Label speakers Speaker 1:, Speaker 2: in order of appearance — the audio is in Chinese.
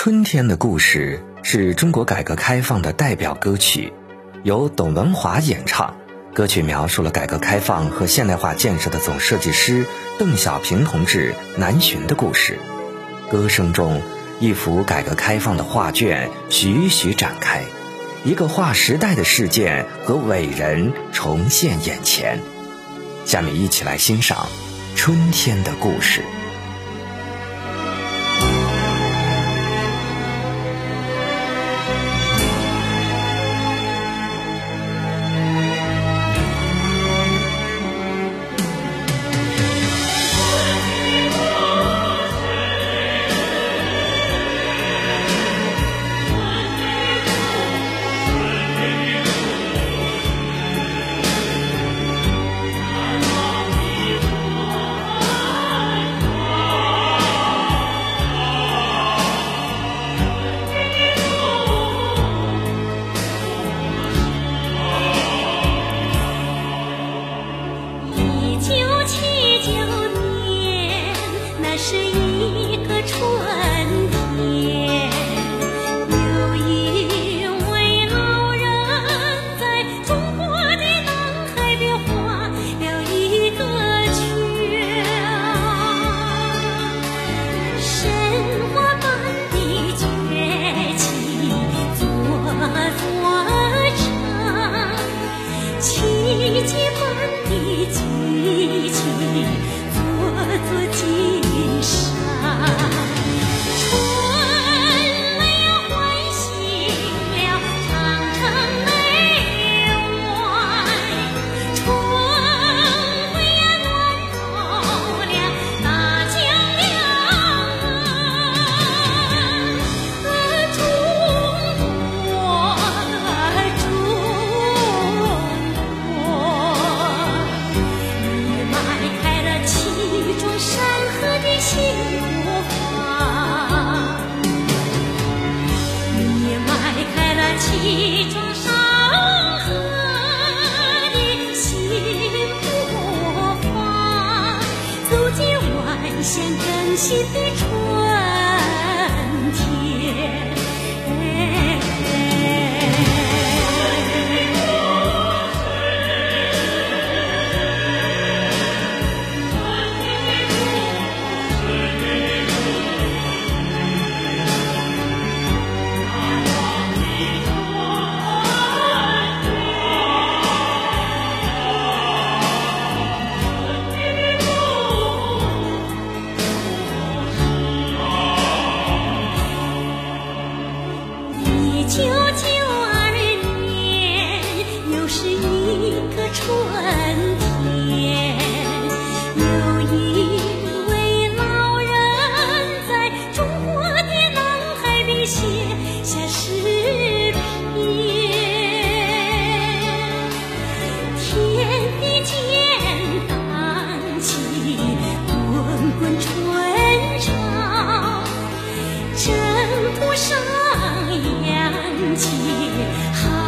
Speaker 1: 春天的故事是中国改革开放的代表歌曲，由董文华演唱。歌曲描述了改革开放和现代化建设的总设计师邓小平同志南巡的故事。歌声中，一幅改革开放的画卷徐徐展开，一个划时代的事件和伟人重现眼前。下面一起来欣赏春天的故事。
Speaker 2: 一庄山河的幸福方，走进万象更新的。征途上。扬起。